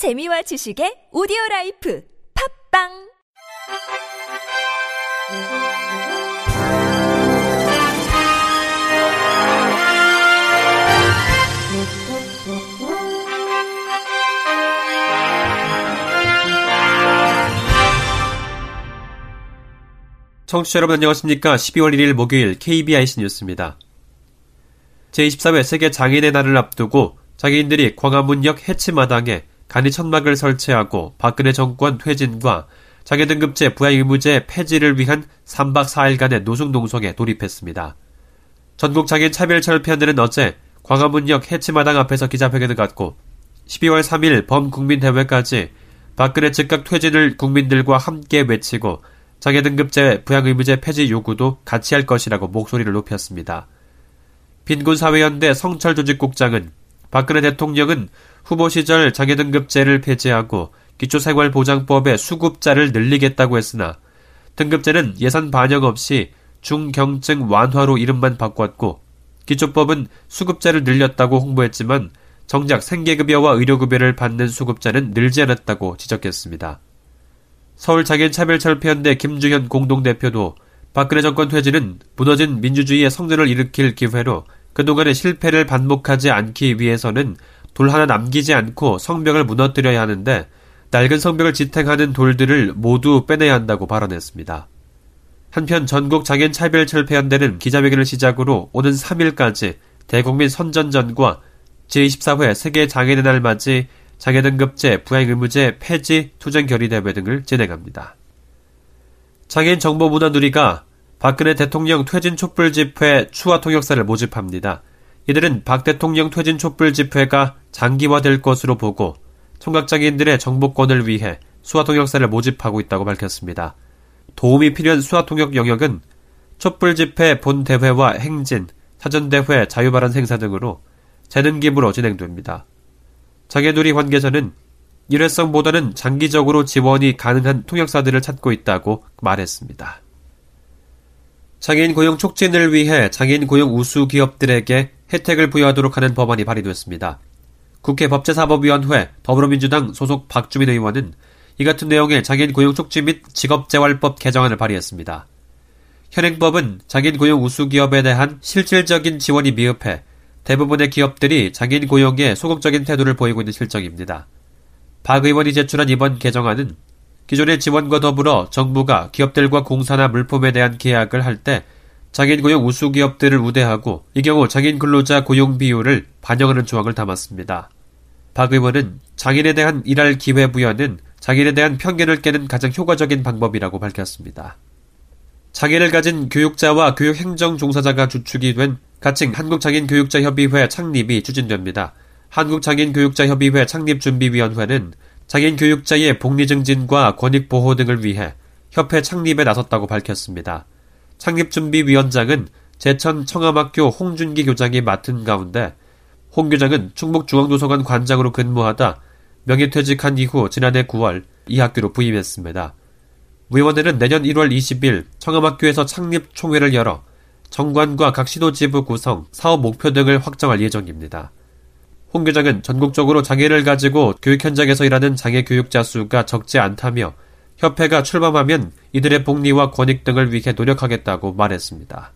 재미와 지식의 오디오 라이프 팝빵 청취자 여러분 안녕하십니까? 12월 1일 목요일 KBIC 뉴스입니다. 제24회 세계 장인의 날을 앞두고 장애인들이 광화문역 해치마당에 간이 천막을 설치하고 박근혜 정권 퇴진과 장애 등급제 부양 의무제 폐지를 위한 3박 4일간의 노숙농성에 돌입했습니다. 전국 장애인 차별철폐연대는 어제 광화문역 해치마당 앞에서 기자회견을 갖고 12월 3일 범국민대회까지 박근혜 즉각 퇴진을 국민들과 함께 외치고 장애 등급제 부양 의무제 폐지 요구도 같이 할 것이라고 목소리를 높였습니다. 빈곤사회연대 성철조직국장은 박근혜 대통령은 후보 시절 장애 등급제를 폐지하고 기초생활보장법의 수급자를 늘리겠다고 했으나 등급제는 예산 반영 없이 중경증 완화로 이름만 바꿨고 기초법은 수급자를 늘렸다고 홍보했지만 정작 생계급여와 의료급여를 받는 수급자는 늘지 않았다고 지적했습니다. 서울장애인차별철폐연대 김중현 공동대표도 박근혜 정권 퇴진은 무너진 민주주의의 성전을 일으킬 기회로 그동안의 실패를 반복하지 않기 위해서는 돌 하나 남기지 않고 성벽을 무너뜨려야 하는데 낡은 성벽을 지탱하는 돌들을 모두 빼내야 한다고 발언했습니다. 한편 전국 장애인 차별 철폐연대는 기자회견을 시작으로 오는 3일까지 대국민 선전전과 제24회 세계 장애인의 날 맞이 장애 등급제, 부양 의무제 폐지 투쟁 결의 대회 등을 진행합니다. 장애인 정보 문화 누리가 박근혜 대통령 퇴진 촛불 집회 추화 통역사를 모집합니다. 이들은 박 대통령 퇴진 촛불 집회가 장기화될 것으로 보고 청각장애인들의 정보권을 위해 수화 통역사를 모집하고 있다고 밝혔습니다. 도움이 필요한 수화 통역 영역은 촛불 집회 본 대회와 행진, 사전 대회, 자유 발언 행사 등으로 재능 기부로 진행됩니다. 장애누리 관계자는 일회성보다는 장기적으로 지원이 가능한 통역사들을 찾고 있다고 말했습니다. 장애인 고용 촉진을 위해 장애인 고용 우수 기업들에게 혜택을 부여하도록 하는 법안이 발의됐습니다. 국회 법제사법위원회 더불어민주당 소속 박주민 의원은 이 같은 내용의 장애인 고용 촉진 및 직업재활법 개정안을 발의했습니다. 현행법은 장애인 고용 우수 기업에 대한 실질적인 지원이 미흡해 대부분의 기업들이 장애인 고용에 소극적인 태도를 보이고 있는 실정입니다. 박 의원이 제출한 이번 개정안은 기존의 지원과 더불어 정부가 기업들과 공사나 물품에 대한 계약을 할 때 장애인 고용 우수 기업들을 우대하고 이 경우 장애인 근로자 고용 비율을 반영하는 조항을 담았습니다. 박 의원은 장애인에 대한 일할 기회 부여는 장애인에 대한 편견을 깨는 가장 효과적인 방법이라고 밝혔습니다. 장애를 가진 교육자와 교육행정 종사자가 주축이 된 가칭 한국장애인교육자협의회 창립이 추진됩니다. 한국장애인교육자협의회 창립준비위원회는 장애인 교육자의 복리 증진과 권익 보호 등을 위해 협회 창립에 나섰다고 밝혔습니다. 창립준비위원장은 제천 청암학교 홍준기 교장이 맡은 가운데 홍 교장은 충북중앙도서관 관장으로 근무하다 명예퇴직한 이후 지난해 9월 이 학교로 부임했습니다. 위원회는 내년 1월 20일 청암학교에서 창립 총회를 열어 정관과 각 시도지부 구성, 사업 목표 등을 확정할 예정입니다. 홍 교장은 전국적으로 장애를 가지고 교육 현장에서 일하는 장애 교육자 수가 적지 않다며 협회가 출범하면 이들의 복리와 권익 등을 위해 노력하겠다고 말했습니다.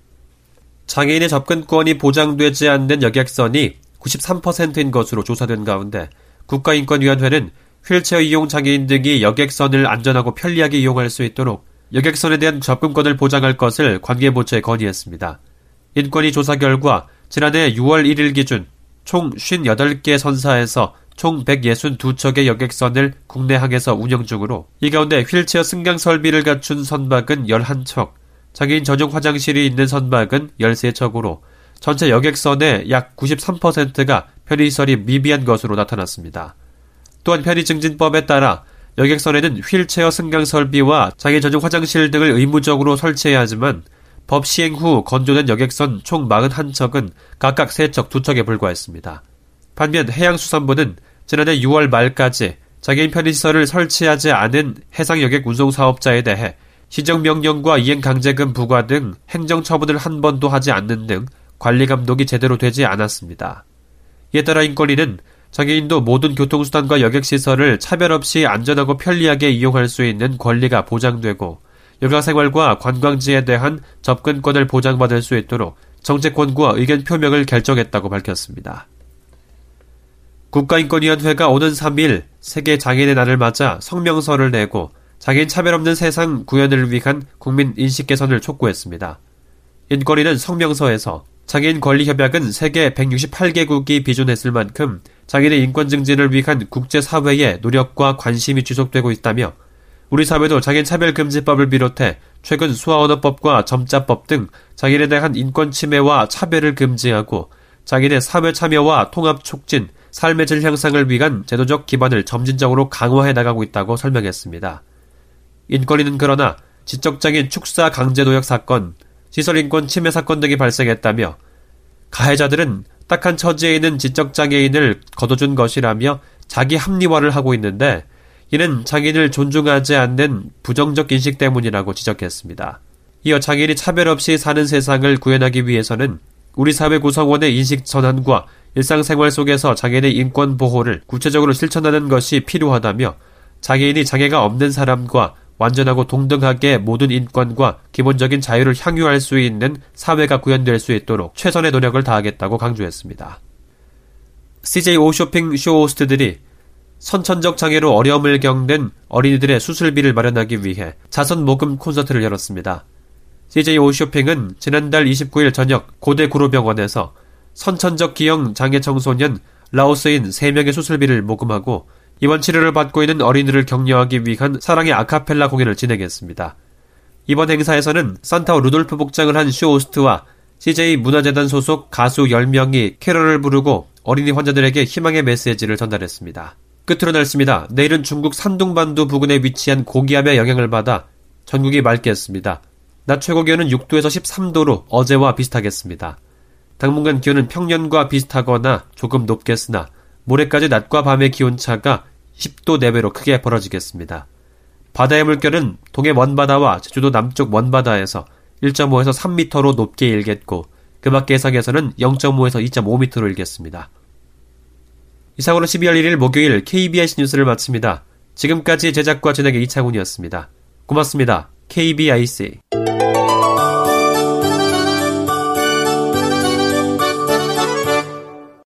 장애인의 접근권이 보장되지 않는 여객선이 93%인 것으로 조사된 가운데 국가인권위원회는 휠체어 이용 장애인 등이 여객선을 안전하고 편리하게 이용할 수 있도록 여객선에 대한 접근권을 보장할 것을 관계부처에 건의했습니다. 인권위 조사 결과 지난해 6월 1일 기준 총 58개 선사에서 총 162척의 여객선을 국내 항에서 운영 중으로 이 가운데 휠체어 승강 설비를 갖춘 선박은 11척, 장애인 전용 화장실이 있는 선박은 13척으로 전체 여객선의 약 93%가 편의시설이 미비한 것으로 나타났습니다. 또한 편의증진법에 따라 여객선에는 휠체어 승강 설비와 장애 전용 화장실 등을 의무적으로 설치해야 하지만 법 시행 후 건조된 여객선 총 41척은 각각 3척, 2척에 불과했습니다. 반면 해양수산부는 지난해 6월 말까지 장애인 편의시설을 설치하지 않은 해상 여객 운송 사업자에 대해 시정명령과 이행강제금 부과 등 행정처분을 한 번도 하지 않는 등 관리 감독이 제대로 되지 않았습니다. 이에 따라 인권위는 장애인도 모든 교통수단과 여객시설을 차별 없이 안전하고 편리하게 이용할 수 있는 권리가 보장되고 여가생활과 관광지에 대한 접근권을 보장받을 수 있도록 정책권과 의견 표명을 결정했다고 밝혔습니다. 국가인권위원회가 오는 3일 세계 장애인의 날을 맞아 성명서를 내고 장애인 차별 없는 세상 구현을 위한 국민 인식 개선을 촉구했습니다. 인권위는 성명서에서 장애인 권리 협약은 세계 168개국이 비준했을 만큼 장애인의 인권 증진을 위한 국제사회의 노력과 관심이 지속되고 있다며 우리 사회도 장애인 차별금지법을 비롯해 최근 수화언어법과 점자법 등 장애인에 대한 인권 침해와 차별을 금지하고 장애인의 사회 참여와 통합 촉진, 삶의 질 향상을 위한 제도적 기반을 점진적으로 강화해 나가고 있다고 설명했습니다. 인권위는 그러나 지적장애인 축사 강제노역 사건, 시설인권 침해 사건 등이 발생했다며 가해자들은 딱한 처지에 있는 지적장애인을 거둬준 것이라며 자기 합리화를 하고 있는데 이는 장애인을 존중하지 않는 부정적 인식 때문이라고 지적했습니다. 이어 장애인이 차별 없이 사는 세상을 구현하기 위해서는 우리 사회 구성원의 인식 전환과 일상생활 속에서 장애인의 인권 보호를 구체적으로 실천하는 것이 필요하다며 장애인이 장애가 없는 사람과 완전하고 동등하게 모든 인권과 기본적인 자유를 향유할 수 있는 사회가 구현될 수 있도록 최선의 노력을 다하겠다고 강조했습니다. CJ 오쇼핑 쇼 호스트들이 선천적 장애로 어려움을 겪는 어린이들의 수술비를 마련하기 위해 자선 모금 콘서트를 열었습니다. CJ 오쇼핑은 지난달 29일 저녁 고대 구로병원에서 선천적 기형 장애 청소년 라오스인 3명의 수술비를 모금하고 이번 치료를 받고 있는 어린이를 격려하기 위한 사랑의 아카펠라 공연을 진행했습니다. 이번 행사에서는 산타와 루돌프 복장을 한 쇼호스트와 CJ 문화재단 소속 가수 10명이 캐럴을 부르고 어린이 환자들에게 희망의 메시지를 전달했습니다. 끝으로 날씨입니다. 내일은 중국 산둥반도 부근에 위치한 고기압의 영향을 받아 전국이 맑겠습니다. 낮 최고 기온은 6도에서 13도로 어제와 비슷하겠습니다. 당분간 기온은 평년과 비슷하거나 조금 높겠으나 모레까지 낮과 밤의 기온차가 10도 내외로 크게 벌어지겠습니다. 바다의 물결은 동해 먼바다와 제주도 남쪽 먼바다에서 1.5에서 3m로 높게 일겠고 그 밖의 해상에서는 0.5에서 2.5m로 일겠습니다. 이상으로 12월 1일 목요일 KBIC 뉴스를 마칩니다. 지금까지 제작과 진행의 이창훈이었습니다. 고맙습니다. KBIC